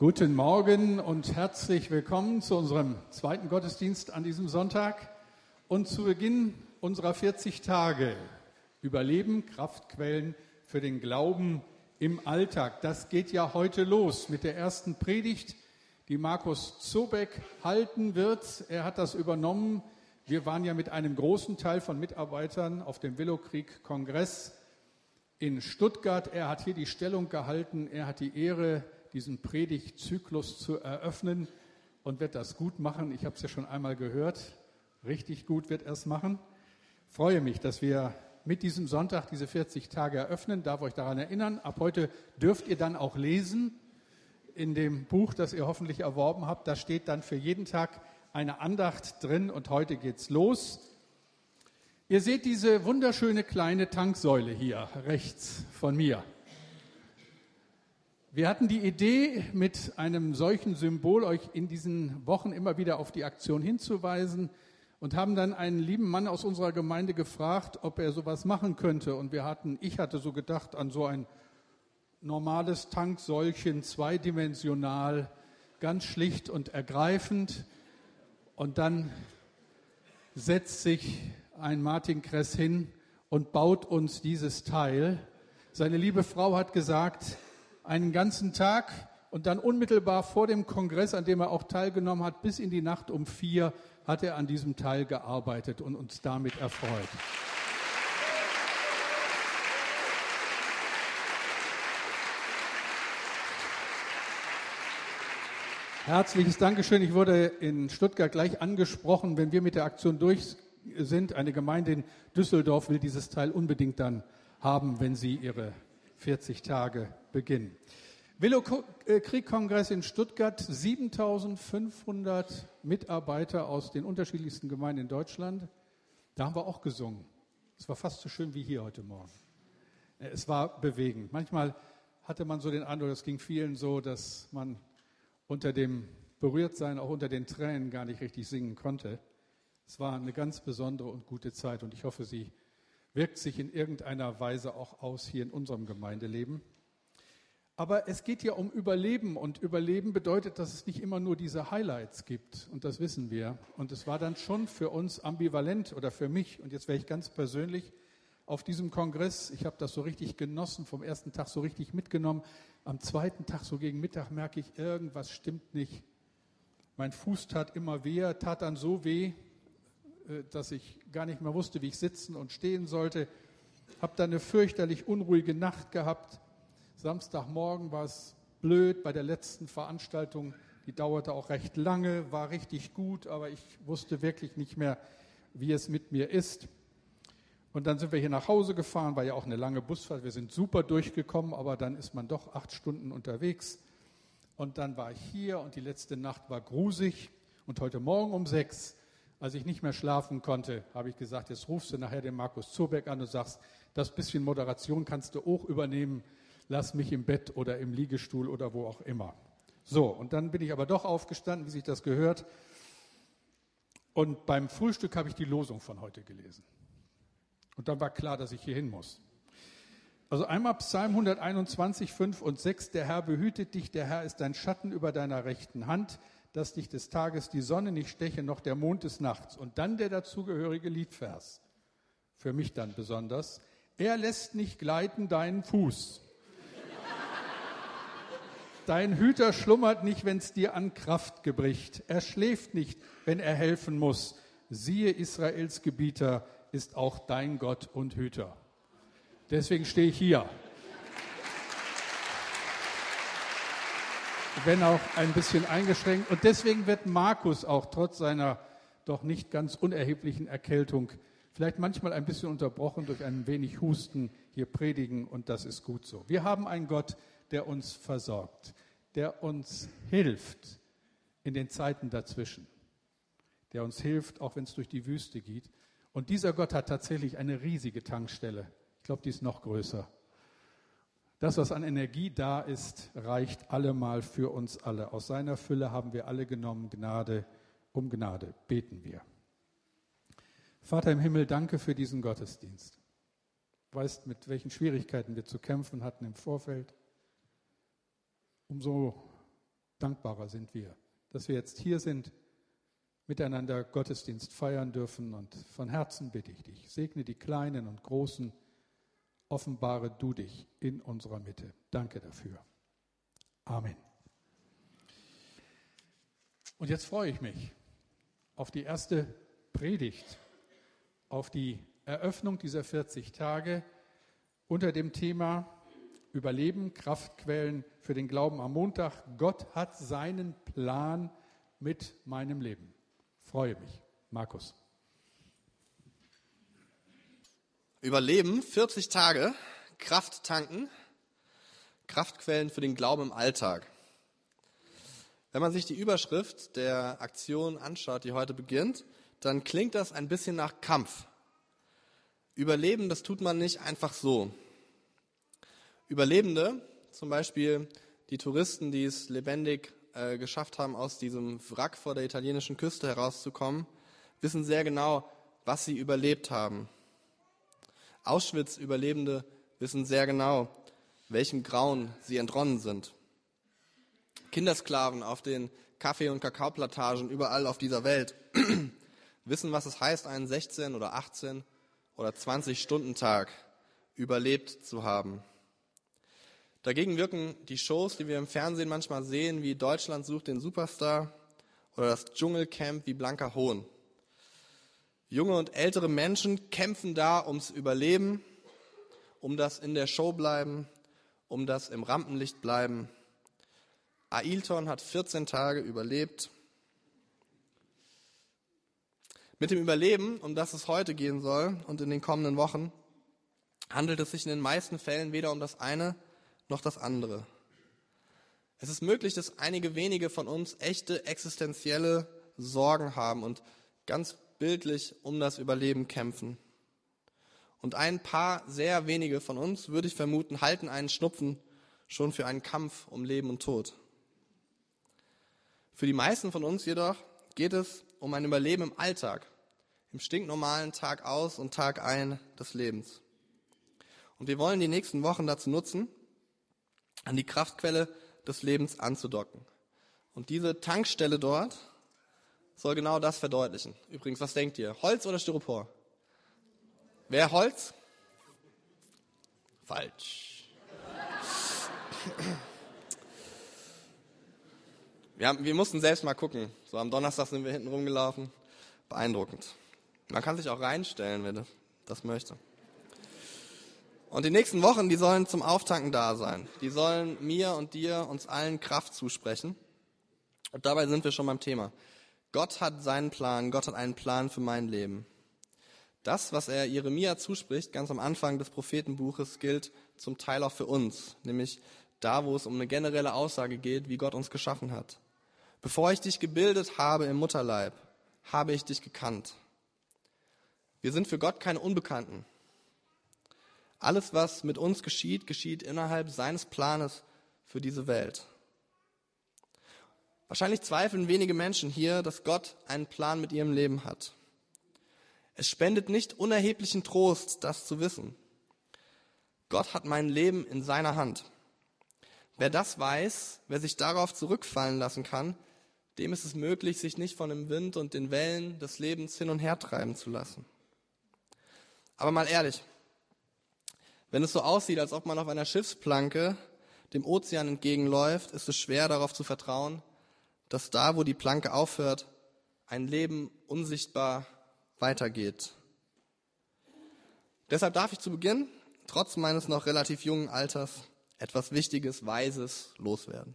Guten Morgen und herzlich willkommen zu unserem zweiten Gottesdienst an diesem Sonntag und zu Beginn unserer 40 Tage Überleben, Kraftquellen für den Glauben im Alltag. Das geht ja heute los mit der ersten Predigt, die Markus Zobeck halten wird. Er hat das übernommen. Wir waren ja mit einem großen Teil von Mitarbeitern auf dem Willowkrieg-Kongress in Stuttgart. Er hat hier die Stellung gehalten. Er hat die Ehre, diesen Predigtzyklus zu eröffnen und wird das gut machen. Ich habe es ja schon einmal gehört. Richtig gut wird er es machen. Freue mich, dass wir mit diesem Sonntag diese 40 Tage eröffnen. Darf euch daran erinnern. Ab heute dürft ihr dann auch lesen in dem Buch, das ihr hoffentlich erworben habt. Da steht dann für jeden Tag eine Andacht drin und heute geht's los. Ihr seht diese wunderschöne kleine Tanksäule hier rechts von mir. Wir hatten die Idee, mit einem solchen Symbol euch in diesen Wochen immer wieder auf die Aktion hinzuweisen und haben dann einen lieben Mann aus unserer Gemeinde gefragt, ob er sowas machen könnte. Und wir hatten, ich hatte so gedacht an so ein normales Tanksäulchen, zweidimensional, ganz schlicht und ergreifend. Und dann setzt sich ein Martin Kress hin und baut uns dieses Teil. Seine liebe Frau hat gesagt, einen ganzen Tag und dann unmittelbar vor dem Kongress, an dem er auch teilgenommen hat, bis in die Nacht um vier, hat er an diesem Teil gearbeitet und uns damit erfreut. Herzliches Dankeschön. Ich wurde in Stuttgart gleich angesprochen, wenn wir mit der Aktion durch sind. Eine Gemeinde in Düsseldorf will dieses Teil unbedingt dann haben, wenn sie ihre 40 Tage beginnen. Willow-Krieg-Kongress in Stuttgart, 7500 Mitarbeiter aus den unterschiedlichsten Gemeinden in Deutschland. Da haben wir auch gesungen. Es war fast so schön wie hier heute Morgen. Es war bewegend. Manchmal hatte man so den Eindruck, es ging vielen so, dass man unter dem Berührtsein, auch unter den Tränen gar nicht richtig singen konnte. Es war eine ganz besondere und gute Zeit und ich hoffe, sie wirkt sich in irgendeiner Weise auch aus hier in unserem Gemeindeleben. Aber es geht ja um Überleben und Überleben bedeutet, dass es nicht immer nur diese Highlights gibt und das wissen wir. Und es war dann schon für uns ambivalent oder für mich und jetzt wäre ich ganz persönlich auf diesem Kongress. Ich habe das so richtig genossen, vom ersten Tag so richtig mitgenommen. Am zweiten Tag so gegen Mittag merke ich, irgendwas stimmt nicht. Mein Fuß tat immer weh, tat dann so weh, dass ich gar nicht mehr wusste, wie ich sitzen und stehen sollte. Habe dann eine fürchterlich unruhige Nacht gehabt. Samstagmorgen war es blöd bei der letzten Veranstaltung. Die dauerte auch recht lange, war richtig gut, aber ich wusste wirklich nicht mehr, wie es mit mir ist. Und dann sind wir hier nach Hause gefahren, war ja auch eine lange Busfahrt. Wir sind super durchgekommen, aber dann ist man doch acht Stunden unterwegs. Und dann war ich hier und die letzte Nacht war grusig. Und heute Morgen um sechs als ich nicht mehr schlafen konnte, habe ich gesagt, jetzt rufst du nachher den Markus Zobeck an und sagst, das bisschen Moderation kannst du auch übernehmen, lass mich im Bett oder im Liegestuhl oder wo auch immer. So, und dann bin ich aber doch aufgestanden, wie sich das gehört. Und beim Frühstück habe ich die Losung von heute gelesen. Und dann war klar, dass ich hier hin muss. Also einmal Psalm 121, 5 und 6, der Herr behütet dich, der Herr ist dein Schatten über deiner rechten Hand dass dich des Tages die Sonne nicht steche, noch der Mond des Nachts. Und dann der dazugehörige Liedvers, für mich dann besonders. Er lässt nicht gleiten deinen Fuß. Dein Hüter schlummert nicht, wenn es dir an Kraft gebricht. Er schläft nicht, wenn er helfen muss. Siehe, Israels Gebieter ist auch dein Gott und Hüter. Deswegen stehe ich hier. Wenn auch ein bisschen eingeschränkt. Und deswegen wird Markus auch trotz seiner doch nicht ganz unerheblichen Erkältung vielleicht manchmal ein bisschen unterbrochen durch ein wenig Husten hier predigen und das ist gut so. Wir haben einen Gott, der uns versorgt, der uns hilft in den Zeiten dazwischen, der uns hilft, auch wenn es durch die Wüste geht. Und dieser Gott hat tatsächlich eine riesige Tankstelle. Ich glaube, die ist noch größer das, was an Energie da ist, reicht allemal für uns alle. Aus seiner Fülle haben wir alle genommen. Gnade um Gnade beten wir. Vater im Himmel, danke für diesen Gottesdienst. Du weißt, mit welchen Schwierigkeiten wir zu kämpfen hatten im Vorfeld. Umso dankbarer sind wir, dass wir jetzt hier sind, miteinander Gottesdienst feiern dürfen. Und von Herzen bitte ich dich, segne die Kleinen und Großen, offenbare du dich in unserer Mitte. Danke dafür. Amen. Und jetzt freue ich mich auf die erste Predigt, auf die Eröffnung dieser 40 Tage unter dem Thema Überleben, Kraftquellen für den Glauben am Montag. Gott hat seinen Plan mit meinem Leben. Freue mich. Markus. Überleben, 40 Tage, Kraft tanken, Kraftquellen für den Glauben im Alltag. Wenn man sich die Überschrift der Aktion anschaut, die heute beginnt, dann klingt das ein bisschen nach Kampf. Überleben, das tut man nicht einfach so. Überlebende, zum Beispiel die Touristen, die es lebendig äh, geschafft haben, aus diesem Wrack vor der italienischen Küste herauszukommen, wissen sehr genau, was sie überlebt haben. Auschwitz-Überlebende wissen sehr genau, welchem Grauen sie entronnen sind. Kindersklaven auf den Kaffee- und Kakaoplantagen überall auf dieser Welt wissen, was es heißt, einen 16 oder 18 oder 20 Stunden Tag überlebt zu haben. Dagegen wirken die Shows, die wir im Fernsehen manchmal sehen, wie Deutschland sucht den Superstar oder das Dschungelcamp wie Blanker Hohn. Junge und ältere Menschen kämpfen da ums Überleben, um das in der Show bleiben, um das im Rampenlicht bleiben. Ailton hat 14 Tage überlebt. Mit dem Überleben, um das es heute gehen soll und in den kommenden Wochen, handelt es sich in den meisten Fällen weder um das eine noch das andere. Es ist möglich, dass einige wenige von uns echte existenzielle Sorgen haben und ganz bildlich um das Überleben kämpfen. Und ein paar sehr wenige von uns, würde ich vermuten, halten einen Schnupfen schon für einen Kampf um Leben und Tod. Für die meisten von uns jedoch geht es um ein Überleben im Alltag, im stinknormalen Tag aus und Tag ein des Lebens. Und wir wollen die nächsten Wochen dazu nutzen, an die Kraftquelle des Lebens anzudocken. Und diese Tankstelle dort soll genau das verdeutlichen. Übrigens, was denkt ihr? Holz oder Styropor? Wer Holz? Falsch. Wir, haben, wir mussten selbst mal gucken. So am Donnerstag sind wir hinten rumgelaufen. Beeindruckend. Man kann sich auch reinstellen, wenn das möchte. Und die nächsten Wochen, die sollen zum Auftanken da sein. Die sollen mir und dir, uns allen Kraft zusprechen. Und dabei sind wir schon beim Thema. Gott hat seinen Plan, Gott hat einen Plan für mein Leben. Das, was er Jeremia zuspricht, ganz am Anfang des Prophetenbuches, gilt zum Teil auch für uns, nämlich da, wo es um eine generelle Aussage geht, wie Gott uns geschaffen hat. Bevor ich dich gebildet habe im Mutterleib, habe ich dich gekannt. Wir sind für Gott keine Unbekannten. Alles, was mit uns geschieht, geschieht innerhalb seines Planes für diese Welt. Wahrscheinlich zweifeln wenige Menschen hier, dass Gott einen Plan mit ihrem Leben hat. Es spendet nicht unerheblichen Trost, das zu wissen. Gott hat mein Leben in seiner Hand. Wer das weiß, wer sich darauf zurückfallen lassen kann, dem ist es möglich, sich nicht von dem Wind und den Wellen des Lebens hin und her treiben zu lassen. Aber mal ehrlich, wenn es so aussieht, als ob man auf einer Schiffsplanke dem Ozean entgegenläuft, ist es schwer darauf zu vertrauen, dass da, wo die Planke aufhört, ein Leben unsichtbar weitergeht. Deshalb darf ich zu Beginn, trotz meines noch relativ jungen Alters, etwas Wichtiges, Weises loswerden.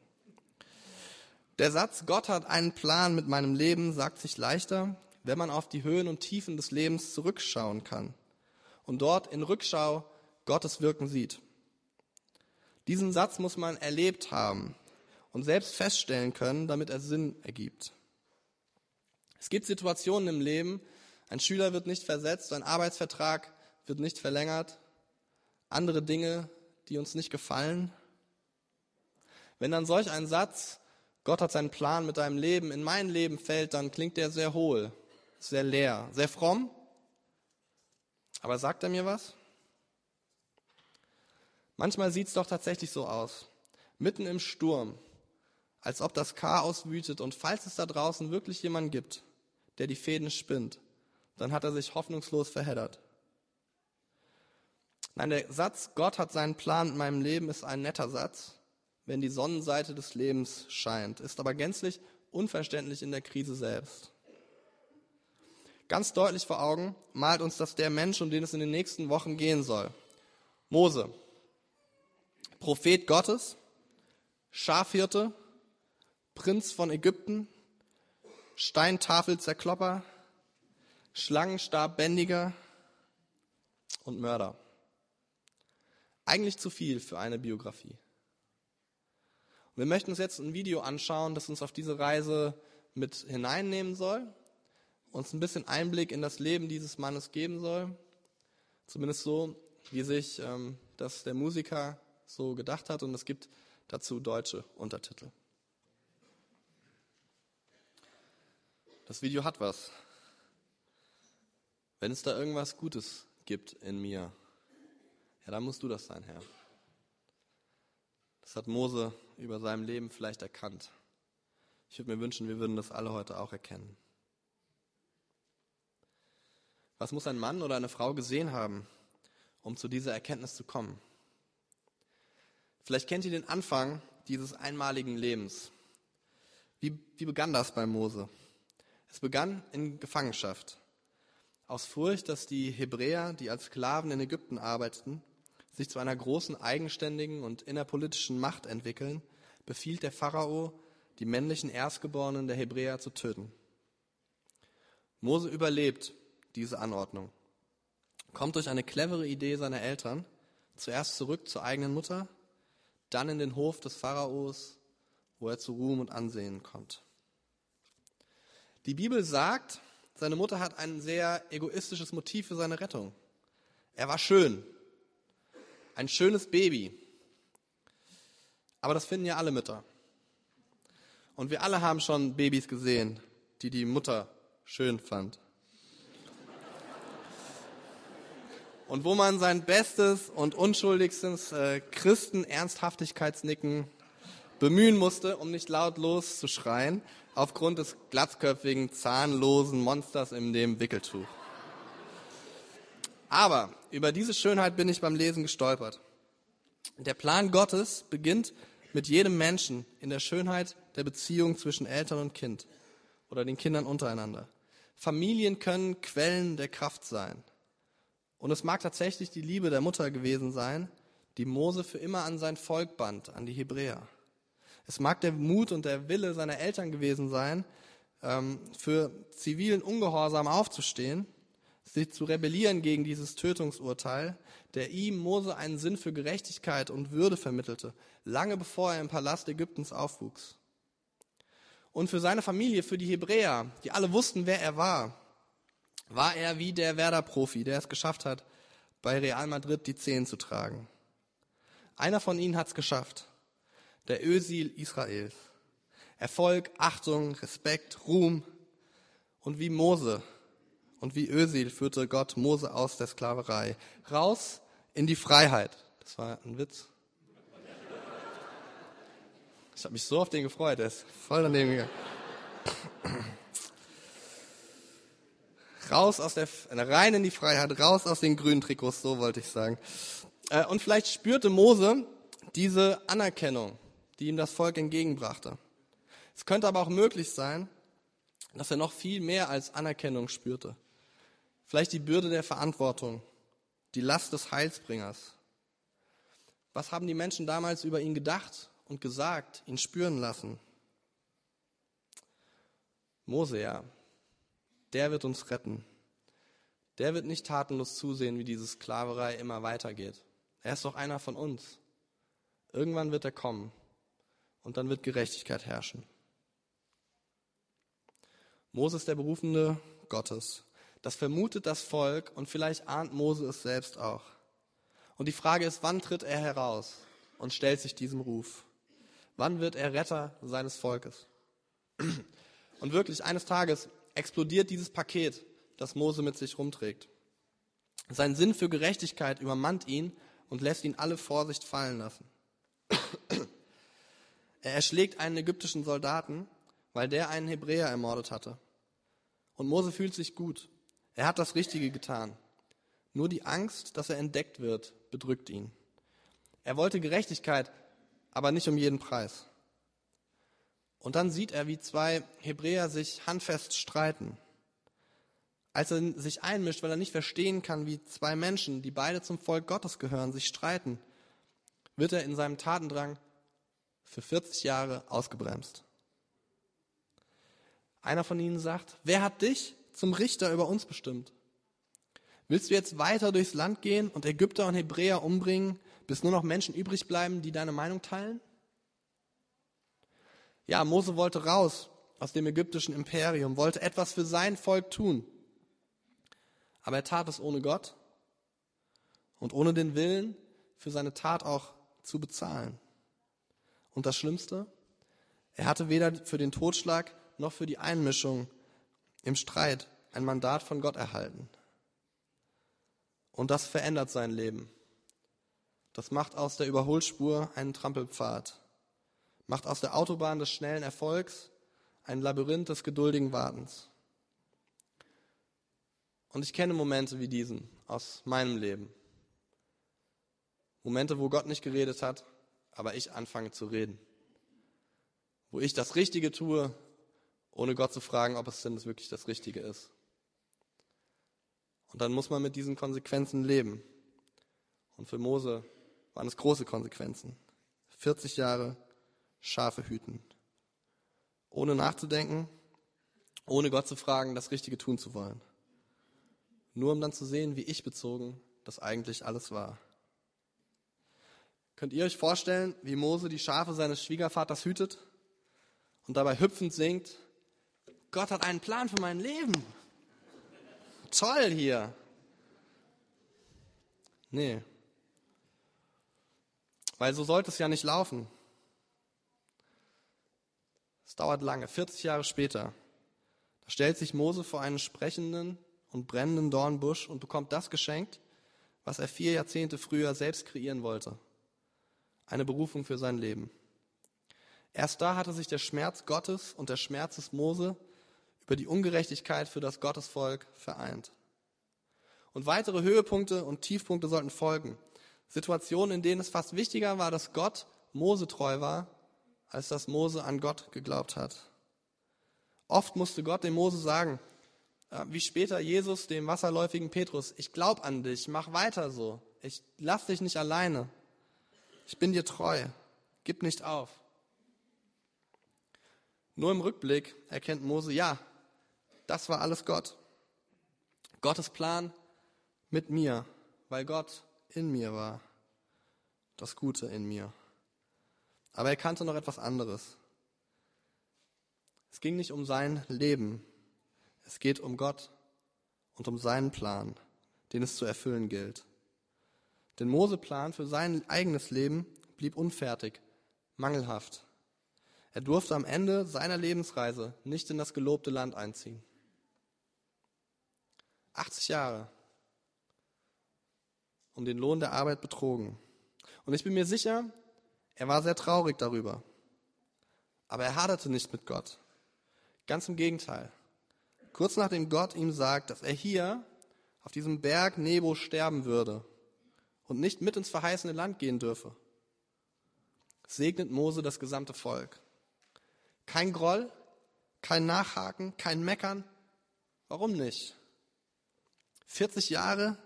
Der Satz, Gott hat einen Plan mit meinem Leben, sagt sich leichter, wenn man auf die Höhen und Tiefen des Lebens zurückschauen kann und dort in Rückschau Gottes Wirken sieht. Diesen Satz muss man erlebt haben und selbst feststellen können, damit er Sinn ergibt. Es gibt Situationen im Leben, ein Schüler wird nicht versetzt, ein Arbeitsvertrag wird nicht verlängert, andere Dinge, die uns nicht gefallen. Wenn dann solch ein Satz, Gott hat seinen Plan mit deinem Leben, in mein Leben fällt, dann klingt der sehr hohl, sehr leer, sehr fromm. Aber sagt er mir was? Manchmal sieht es doch tatsächlich so aus. Mitten im Sturm, als ob das Chaos wütet und falls es da draußen wirklich jemanden gibt, der die Fäden spinnt, dann hat er sich hoffnungslos verheddert. Nein, der Satz, Gott hat seinen Plan in meinem Leben, ist ein netter Satz, wenn die Sonnenseite des Lebens scheint, ist aber gänzlich unverständlich in der Krise selbst. Ganz deutlich vor Augen malt uns das der Mensch, um den es in den nächsten Wochen gehen soll. Mose, Prophet Gottes, Schafhirte, Prinz von Ägypten, Steintafelzerklopper, Schlangenstabbändiger und Mörder. Eigentlich zu viel für eine Biografie. Wir möchten uns jetzt ein Video anschauen, das uns auf diese Reise mit hineinnehmen soll, uns ein bisschen Einblick in das Leben dieses Mannes geben soll. Zumindest so, wie sich ähm, das der Musiker so gedacht hat. Und es gibt dazu deutsche Untertitel. Das Video hat was. Wenn es da irgendwas Gutes gibt in mir, ja, dann musst du das sein, Herr. Das hat Mose über seinem Leben vielleicht erkannt. Ich würde mir wünschen, wir würden das alle heute auch erkennen. Was muss ein Mann oder eine Frau gesehen haben, um zu dieser Erkenntnis zu kommen? Vielleicht kennt ihr den Anfang dieses einmaligen Lebens. Wie, wie begann das bei Mose? Es begann in Gefangenschaft. Aus Furcht, dass die Hebräer, die als Sklaven in Ägypten arbeiteten, sich zu einer großen eigenständigen und innerpolitischen Macht entwickeln, befiehlt der Pharao, die männlichen Erstgeborenen der Hebräer zu töten. Mose überlebt diese Anordnung, kommt durch eine clevere Idee seiner Eltern zuerst zurück zur eigenen Mutter, dann in den Hof des Pharaos, wo er zu Ruhm und Ansehen kommt. Die Bibel sagt, seine Mutter hat ein sehr egoistisches Motiv für seine Rettung. Er war schön, ein schönes Baby. Aber das finden ja alle Mütter. Und wir alle haben schon Babys gesehen, die die Mutter schön fand. Und wo man sein bestes und unschuldigstes äh, Christen-Ernsthaftigkeitsnicken bemühen musste, um nicht laut loszuschreien, aufgrund des glatzköpfigen, zahnlosen Monsters in dem Wickeltuch. Aber über diese Schönheit bin ich beim Lesen gestolpert. Der Plan Gottes beginnt mit jedem Menschen in der Schönheit der Beziehung zwischen Eltern und Kind oder den Kindern untereinander. Familien können Quellen der Kraft sein. Und es mag tatsächlich die Liebe der Mutter gewesen sein, die Mose für immer an sein Volk band, an die Hebräer. Es mag der Mut und der Wille seiner Eltern gewesen sein, ähm, für zivilen Ungehorsam aufzustehen sich zu rebellieren gegen dieses Tötungsurteil, der ihm Mose einen Sinn für Gerechtigkeit und Würde vermittelte, lange bevor er im Palast Ägyptens aufwuchs. Und für seine Familie, für die Hebräer, die alle wussten, wer er war, war er wie der Werder-Profi, der es geschafft hat, bei Real Madrid die Zehen zu tragen. Einer von ihnen hat es geschafft, der Ösil Israels. Erfolg, Achtung, Respekt, Ruhm und wie Mose und wie Ösil führte Gott Mose aus der Sklaverei raus in die Freiheit. Das war ein Witz. Ich habe mich so auf den gefreut, er ist voll daneben gegangen. Raus aus der, rein in die Freiheit, raus aus den grünen Trikots, so wollte ich sagen. Äh, und vielleicht spürte Mose diese Anerkennung, die ihm das Volk entgegenbrachte. Es könnte aber auch möglich sein, dass er noch viel mehr als Anerkennung spürte. Vielleicht die Bürde der Verantwortung, die Last des Heilsbringers. Was haben die Menschen damals über ihn gedacht und gesagt, ihn spüren lassen? Mose, ja, der wird uns retten. Der wird nicht tatenlos zusehen, wie diese Sklaverei immer weitergeht. Er ist doch einer von uns. Irgendwann wird er kommen und dann wird Gerechtigkeit herrschen. Mose ist der Berufene Gottes. Das vermutet das Volk und vielleicht ahnt Mose es selbst auch. Und die Frage ist, wann tritt er heraus und stellt sich diesem Ruf? Wann wird er Retter seines Volkes? Und wirklich, eines Tages explodiert dieses Paket, das Mose mit sich rumträgt. Sein Sinn für Gerechtigkeit übermannt ihn und lässt ihn alle Vorsicht fallen lassen. Er erschlägt einen ägyptischen Soldaten, weil der einen Hebräer ermordet hatte. Und Mose fühlt sich gut. Er hat das Richtige getan. Nur die Angst, dass er entdeckt wird, bedrückt ihn. Er wollte Gerechtigkeit, aber nicht um jeden Preis. Und dann sieht er, wie zwei Hebräer sich handfest streiten. Als er sich einmischt, weil er nicht verstehen kann, wie zwei Menschen, die beide zum Volk Gottes gehören, sich streiten, wird er in seinem Tatendrang für 40 Jahre ausgebremst. Einer von ihnen sagt, wer hat dich zum Richter über uns bestimmt? Willst du jetzt weiter durchs Land gehen und Ägypter und Hebräer umbringen, bis nur noch Menschen übrig bleiben, die deine Meinung teilen? Ja, Mose wollte raus aus dem ägyptischen Imperium, wollte etwas für sein Volk tun. Aber er tat es ohne Gott und ohne den Willen, für seine Tat auch zu bezahlen. Und das Schlimmste, er hatte weder für den Totschlag noch für die Einmischung im Streit ein Mandat von Gott erhalten. Und das verändert sein Leben. Das macht aus der Überholspur einen Trampelpfad, macht aus der Autobahn des schnellen Erfolgs ein Labyrinth des geduldigen Wartens. Und ich kenne Momente wie diesen aus meinem Leben. Momente, wo Gott nicht geredet hat, aber ich anfange zu reden. Wo ich das Richtige tue, ohne Gott zu fragen, ob es denn wirklich das Richtige ist. Und dann muss man mit diesen Konsequenzen leben. Und für Mose waren es große Konsequenzen. 40 Jahre Schafe hüten. Ohne nachzudenken, ohne Gott zu fragen, das Richtige tun zu wollen. Nur um dann zu sehen, wie ich bezogen das eigentlich alles war. Könnt ihr euch vorstellen, wie Mose die Schafe seines Schwiegervaters hütet und dabei hüpfend singt, Gott hat einen Plan für mein Leben. Toll hier. Nee. Weil so sollte es ja nicht laufen. Es dauert lange, 40 Jahre später. Da stellt sich Mose vor einen sprechenden und brennenden Dornbusch und bekommt das geschenkt, was er vier Jahrzehnte früher selbst kreieren wollte. Eine Berufung für sein Leben. Erst da hatte sich der Schmerz Gottes und der Schmerz des Mose über die Ungerechtigkeit für das Gottesvolk vereint. Und weitere Höhepunkte und Tiefpunkte sollten folgen. Situationen, in denen es fast wichtiger war, dass Gott Mose treu war, als dass Mose an Gott geglaubt hat. Oft musste Gott dem Mose sagen, äh, wie später Jesus dem wasserläufigen Petrus, ich glaub an dich, mach weiter so, ich lass dich nicht alleine, ich bin dir treu, gib nicht auf. Nur im Rückblick erkennt Mose, ja, das war alles Gott. Gottes Plan mit mir, weil Gott in mir war. Das Gute in mir. Aber er kannte noch etwas anderes. Es ging nicht um sein Leben. Es geht um Gott und um seinen Plan, den es zu erfüllen gilt. Denn Mose Plan für sein eigenes Leben blieb unfertig, mangelhaft. Er durfte am Ende seiner Lebensreise nicht in das gelobte Land einziehen. 80 Jahre um den Lohn der Arbeit betrogen. Und ich bin mir sicher, er war sehr traurig darüber. Aber er haderte nicht mit Gott. Ganz im Gegenteil. Kurz nachdem Gott ihm sagt, dass er hier auf diesem Berg Nebo sterben würde und nicht mit ins verheißene Land gehen dürfe, segnet Mose das gesamte Volk. Kein Groll, kein Nachhaken, kein Meckern. Warum nicht? 40 Jahre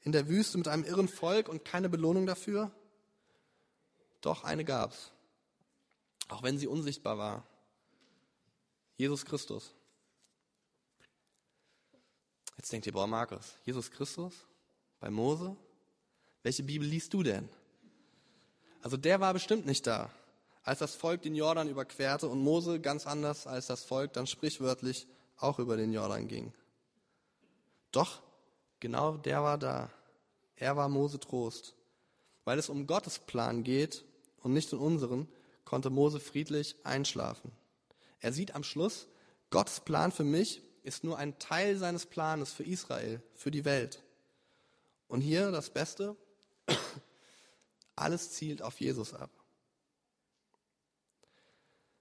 in der Wüste mit einem irren Volk und keine Belohnung dafür? Doch eine gab's. Auch wenn sie unsichtbar war. Jesus Christus. Jetzt denkt ihr, boah, Markus, Jesus Christus? Bei Mose? Welche Bibel liest du denn? Also der war bestimmt nicht da, als das Volk den Jordan überquerte und Mose ganz anders als das Volk dann sprichwörtlich auch über den Jordan ging. Doch Genau der war da. Er war Mose Trost. Weil es um Gottes Plan geht und nicht um unseren, konnte Mose friedlich einschlafen. Er sieht am Schluss, Gottes Plan für mich ist nur ein Teil seines Planes für Israel, für die Welt. Und hier das Beste, alles zielt auf Jesus ab.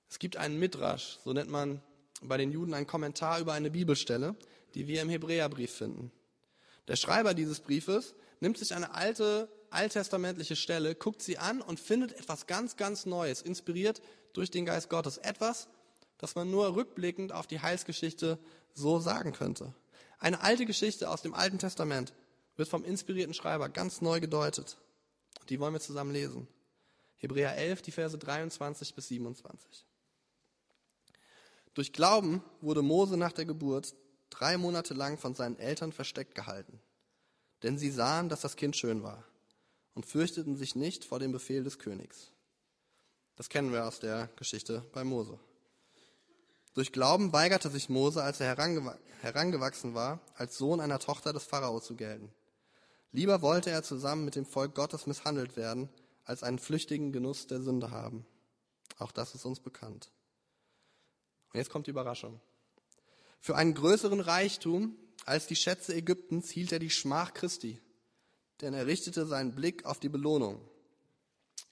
Es gibt einen Midrash, so nennt man bei den Juden einen Kommentar über eine Bibelstelle, die wir im Hebräerbrief finden. Der Schreiber dieses Briefes nimmt sich eine alte alttestamentliche Stelle, guckt sie an und findet etwas ganz, ganz Neues, inspiriert durch den Geist Gottes. Etwas, das man nur rückblickend auf die Heilsgeschichte so sagen könnte. Eine alte Geschichte aus dem Alten Testament wird vom inspirierten Schreiber ganz neu gedeutet. Die wollen wir zusammen lesen. Hebräer 11, die Verse 23 bis 27. Durch Glauben wurde Mose nach der Geburt drei Monate lang von seinen Eltern versteckt gehalten, denn sie sahen, dass das Kind schön war und fürchteten sich nicht vor dem Befehl des Königs. Das kennen wir aus der Geschichte bei Mose. Durch Glauben weigerte sich Mose, als er herangewachsen war, als Sohn einer Tochter des Pharao zu gelten. Lieber wollte er zusammen mit dem Volk Gottes misshandelt werden, als einen flüchtigen Genuss der Sünde haben. Auch das ist uns bekannt. Und jetzt kommt die Überraschung. Für einen größeren Reichtum als die Schätze Ägyptens hielt er die Schmach Christi, denn er richtete seinen Blick auf die Belohnung.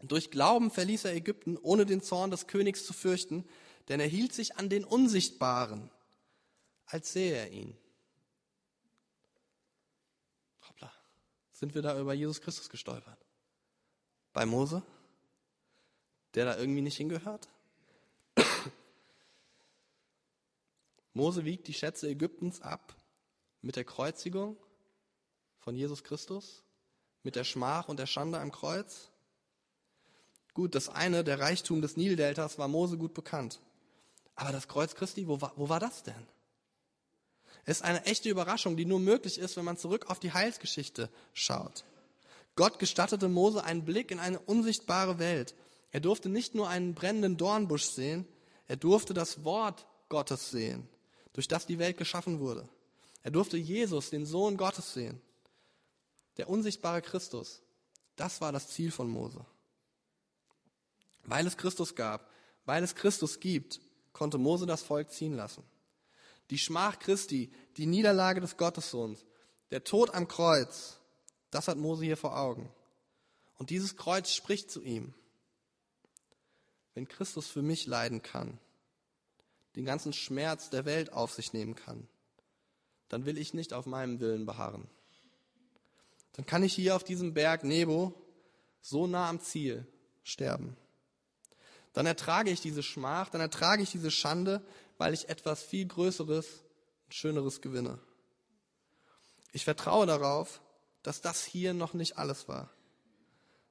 Durch Glauben verließ er Ägypten, ohne den Zorn des Königs zu fürchten, denn er hielt sich an den Unsichtbaren, als sähe er ihn. Sind wir da über Jesus Christus gestolpert? Bei Mose, der da irgendwie nicht hingehört? Mose wiegt die Schätze Ägyptens ab mit der Kreuzigung von Jesus Christus, mit der Schmach und der Schande am Kreuz. Gut, das eine, der Reichtum des Nildeltas, war Mose gut bekannt. Aber das Kreuz Christi, wo war, wo war das denn? Es ist eine echte Überraschung, die nur möglich ist, wenn man zurück auf die Heilsgeschichte schaut. Gott gestattete Mose einen Blick in eine unsichtbare Welt. Er durfte nicht nur einen brennenden Dornbusch sehen, er durfte das Wort Gottes sehen, durch das die Welt geschaffen wurde. Er durfte Jesus, den Sohn Gottes, sehen. Der unsichtbare Christus. Das war das Ziel von Mose. Weil es Christus gab, weil es Christus gibt, konnte Mose das Volk ziehen lassen. Die Schmach Christi, die Niederlage des Gottessohns, der Tod am Kreuz, das hat Mose hier vor Augen. Und dieses Kreuz spricht zu ihm. Wenn Christus für mich leiden kann, den ganzen Schmerz der Welt auf sich nehmen kann, dann will ich nicht auf meinem Willen beharren. Dann kann ich hier auf diesem Berg Nebo so nah am Ziel sterben dann ertrage ich diese Schmach, dann ertrage ich diese Schande, weil ich etwas viel Größeres und Schöneres gewinne. Ich vertraue darauf, dass das hier noch nicht alles war,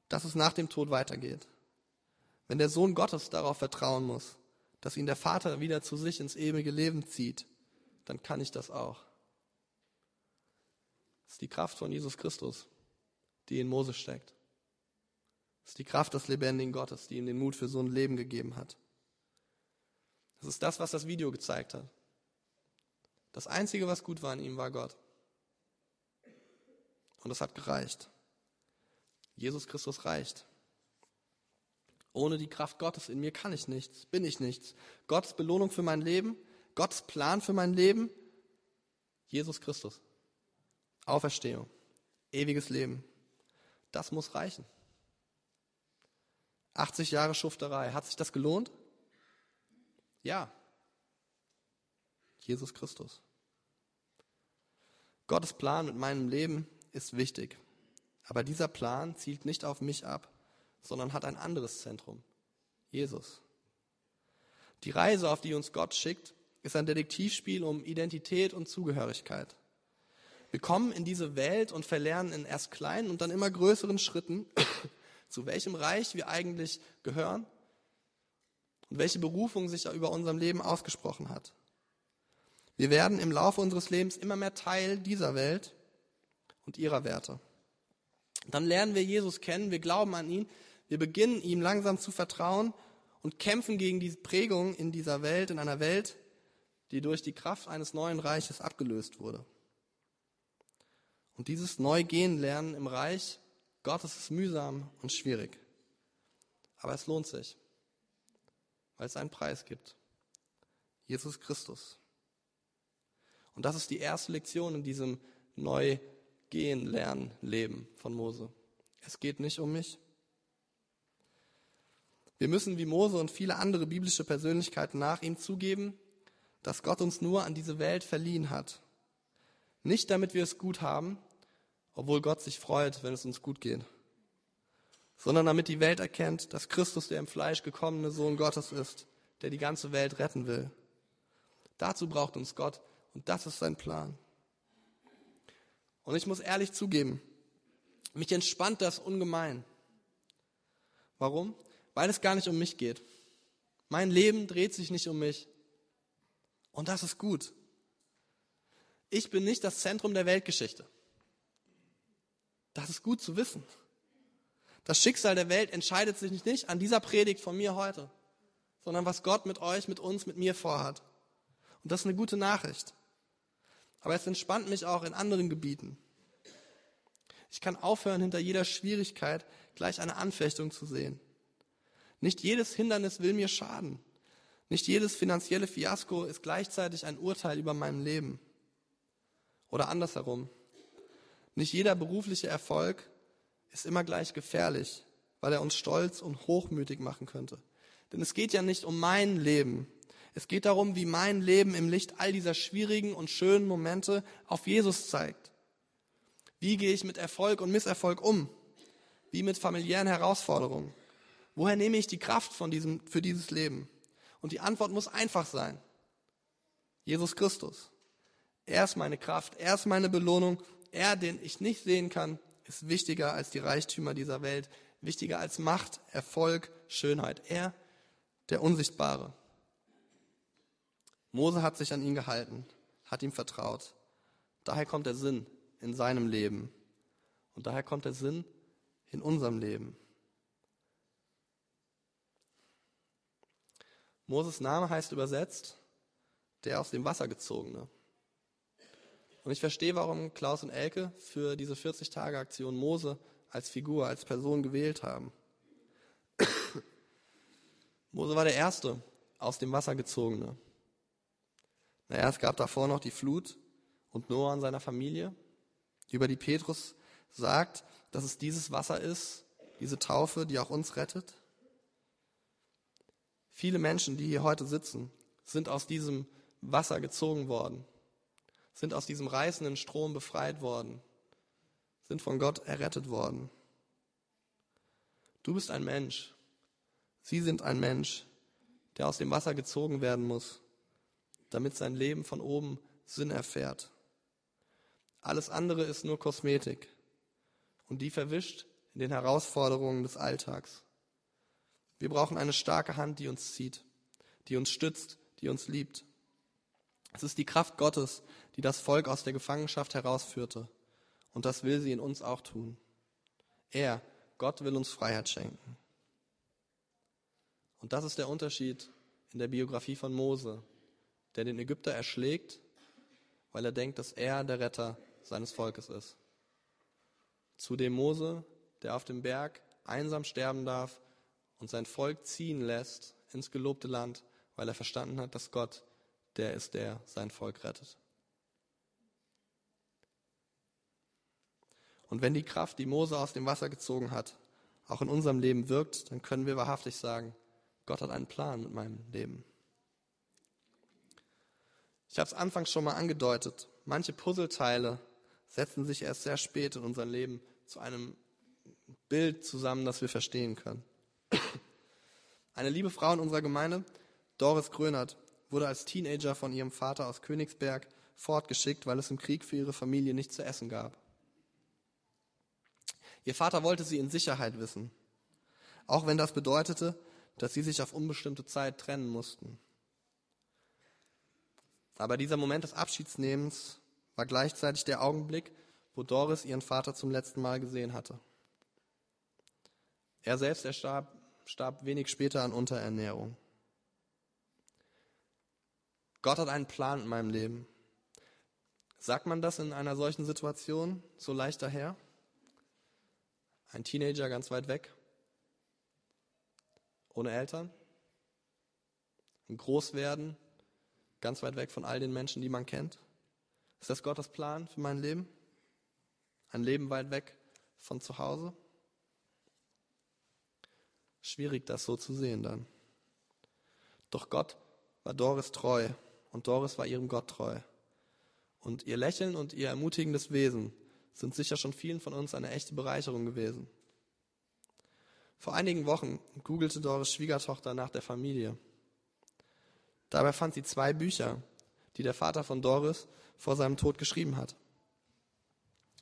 dass es nach dem Tod weitergeht. Wenn der Sohn Gottes darauf vertrauen muss, dass ihn der Vater wieder zu sich ins ewige Leben zieht, dann kann ich das auch. Das ist die Kraft von Jesus Christus, die in Mose steckt. Das ist die Kraft des lebendigen Gottes, die ihm den Mut für so ein Leben gegeben hat. Das ist das, was das Video gezeigt hat. Das Einzige, was gut war an ihm, war Gott. Und das hat gereicht. Jesus Christus reicht. Ohne die Kraft Gottes in mir kann ich nichts, bin ich nichts. Gottes Belohnung für mein Leben, Gottes Plan für mein Leben, Jesus Christus. Auferstehung, ewiges Leben. Das muss reichen. 80 Jahre Schufterei. Hat sich das gelohnt? Ja. Jesus Christus. Gottes Plan mit meinem Leben ist wichtig. Aber dieser Plan zielt nicht auf mich ab, sondern hat ein anderes Zentrum. Jesus. Die Reise, auf die uns Gott schickt, ist ein Detektivspiel um Identität und Zugehörigkeit. Wir kommen in diese Welt und verlernen in erst kleinen und dann immer größeren Schritten zu welchem Reich wir eigentlich gehören und welche Berufung sich über unserem Leben ausgesprochen hat. Wir werden im Laufe unseres Lebens immer mehr Teil dieser Welt und ihrer Werte. Dann lernen wir Jesus kennen, wir glauben an ihn, wir beginnen ihm langsam zu vertrauen und kämpfen gegen die Prägung in dieser Welt, in einer Welt, die durch die Kraft eines neuen Reiches abgelöst wurde. Und dieses Neugehen lernen im Reich Gottes ist mühsam und schwierig. Aber es lohnt sich, weil es einen Preis gibt. Jesus Christus. Und das ist die erste Lektion in diesem Neugehen, Lernen, Leben von Mose. Es geht nicht um mich. Wir müssen wie Mose und viele andere biblische Persönlichkeiten nach ihm zugeben, dass Gott uns nur an diese Welt verliehen hat. Nicht damit wir es gut haben, obwohl Gott sich freut, wenn es uns gut geht, sondern damit die Welt erkennt, dass Christus der im Fleisch gekommene Sohn Gottes ist, der die ganze Welt retten will. Dazu braucht uns Gott und das ist sein Plan. Und ich muss ehrlich zugeben, mich entspannt das ungemein. Warum? Weil es gar nicht um mich geht. Mein Leben dreht sich nicht um mich. Und das ist gut. Ich bin nicht das Zentrum der Weltgeschichte. Das ist gut zu wissen. Das Schicksal der Welt entscheidet sich nicht an dieser Predigt von mir heute, sondern was Gott mit euch, mit uns, mit mir vorhat. Und das ist eine gute Nachricht. Aber es entspannt mich auch in anderen Gebieten. Ich kann aufhören, hinter jeder Schwierigkeit gleich eine Anfechtung zu sehen. Nicht jedes Hindernis will mir schaden. Nicht jedes finanzielle Fiasko ist gleichzeitig ein Urteil über mein Leben. Oder andersherum. Nicht jeder berufliche Erfolg ist immer gleich gefährlich, weil er uns stolz und hochmütig machen könnte. Denn es geht ja nicht um mein Leben. Es geht darum, wie mein Leben im Licht all dieser schwierigen und schönen Momente auf Jesus zeigt. Wie gehe ich mit Erfolg und Misserfolg um? Wie mit familiären Herausforderungen? Woher nehme ich die Kraft von diesem, für dieses Leben? Und die Antwort muss einfach sein. Jesus Christus. Er ist meine Kraft, er ist meine Belohnung, er, den ich nicht sehen kann, ist wichtiger als die Reichtümer dieser Welt, wichtiger als Macht, Erfolg, Schönheit. Er, der Unsichtbare. Mose hat sich an ihn gehalten, hat ihm vertraut. Daher kommt der Sinn in seinem Leben. Und daher kommt der Sinn in unserem Leben. Moses Name heißt übersetzt der aus dem Wasser gezogene. Und ich verstehe, warum Klaus und Elke für diese 40-Tage-Aktion Mose als Figur, als Person gewählt haben. Mose war der Erste aus dem Wasser gezogene. Naja, es gab davor noch die Flut und Noah und seiner Familie, über die Petrus sagt, dass es dieses Wasser ist, diese Taufe, die auch uns rettet. Viele Menschen, die hier heute sitzen, sind aus diesem Wasser gezogen worden, sind aus diesem reißenden Strom befreit worden, sind von Gott errettet worden. Du bist ein Mensch, sie sind ein Mensch, der aus dem Wasser gezogen werden muss damit sein Leben von oben Sinn erfährt. Alles andere ist nur Kosmetik und die verwischt in den Herausforderungen des Alltags. Wir brauchen eine starke Hand, die uns zieht, die uns stützt, die uns liebt. Es ist die Kraft Gottes, die das Volk aus der Gefangenschaft herausführte. Und das will sie in uns auch tun. Er, Gott will uns Freiheit schenken. Und das ist der Unterschied in der Biografie von Mose der den Ägypter erschlägt, weil er denkt, dass er der Retter seines Volkes ist. Zu dem Mose, der auf dem Berg einsam sterben darf und sein Volk ziehen lässt ins gelobte Land, weil er verstanden hat, dass Gott der ist, der sein Volk rettet. Und wenn die Kraft, die Mose aus dem Wasser gezogen hat, auch in unserem Leben wirkt, dann können wir wahrhaftig sagen, Gott hat einen Plan mit meinem Leben. Ich habe es anfangs schon mal angedeutet. Manche Puzzleteile setzen sich erst sehr spät in unserem Leben zu einem Bild zusammen, das wir verstehen können. Eine liebe Frau in unserer Gemeinde, Doris Grönert, wurde als Teenager von ihrem Vater aus Königsberg fortgeschickt, weil es im Krieg für ihre Familie nichts zu essen gab. Ihr Vater wollte sie in Sicherheit wissen, auch wenn das bedeutete, dass sie sich auf unbestimmte Zeit trennen mussten. Aber dieser Moment des Abschiedsnehmens war gleichzeitig der Augenblick, wo Doris ihren Vater zum letzten Mal gesehen hatte. Er selbst, er starb, starb wenig später an Unterernährung. Gott hat einen Plan in meinem Leben. Sagt man das in einer solchen Situation so leicht daher? Ein Teenager ganz weit weg, ohne Eltern, ein Großwerden, Ganz weit weg von all den Menschen, die man kennt? Ist das Gottes Plan für mein Leben? Ein Leben weit weg von zu Hause? Schwierig, das so zu sehen dann. Doch Gott war Doris treu und Doris war ihrem Gott treu. Und ihr Lächeln und ihr ermutigendes Wesen sind sicher schon vielen von uns eine echte Bereicherung gewesen. Vor einigen Wochen googelte Doris Schwiegertochter nach der Familie. Dabei fand sie zwei Bücher, die der Vater von Doris vor seinem Tod geschrieben hat.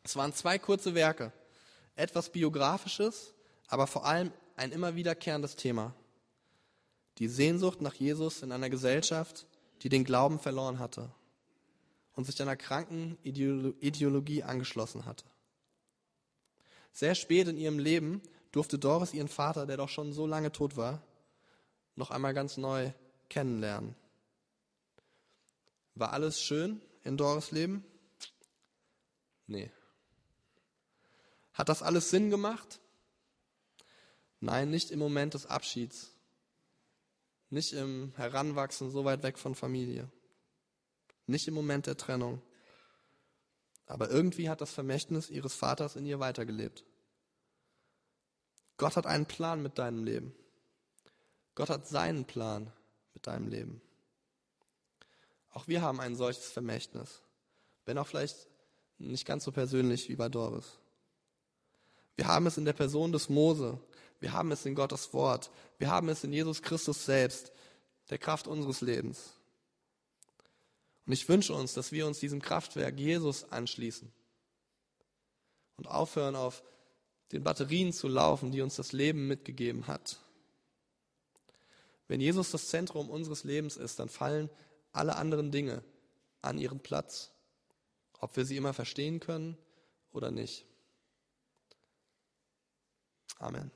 Es waren zwei kurze Werke, etwas biografisches, aber vor allem ein immer wiederkehrendes Thema. Die Sehnsucht nach Jesus in einer Gesellschaft, die den Glauben verloren hatte und sich einer kranken Ideologie angeschlossen hatte. Sehr spät in ihrem Leben durfte Doris ihren Vater, der doch schon so lange tot war, noch einmal ganz neu kennenlernen. War alles schön in Doris Leben? Nee. Hat das alles Sinn gemacht? Nein, nicht im Moment des Abschieds. Nicht im Heranwachsen so weit weg von Familie. Nicht im Moment der Trennung. Aber irgendwie hat das Vermächtnis ihres Vaters in ihr weitergelebt. Gott hat einen Plan mit deinem Leben. Gott hat seinen Plan mit deinem Leben. Auch wir haben ein solches Vermächtnis, wenn auch vielleicht nicht ganz so persönlich wie bei Doris. Wir haben es in der Person des Mose, wir haben es in Gottes Wort, wir haben es in Jesus Christus selbst, der Kraft unseres Lebens. Und ich wünsche uns, dass wir uns diesem Kraftwerk Jesus anschließen und aufhören, auf den Batterien zu laufen, die uns das Leben mitgegeben hat. Wenn Jesus das Zentrum unseres Lebens ist, dann fallen alle anderen Dinge an ihren Platz, ob wir sie immer verstehen können oder nicht. Amen.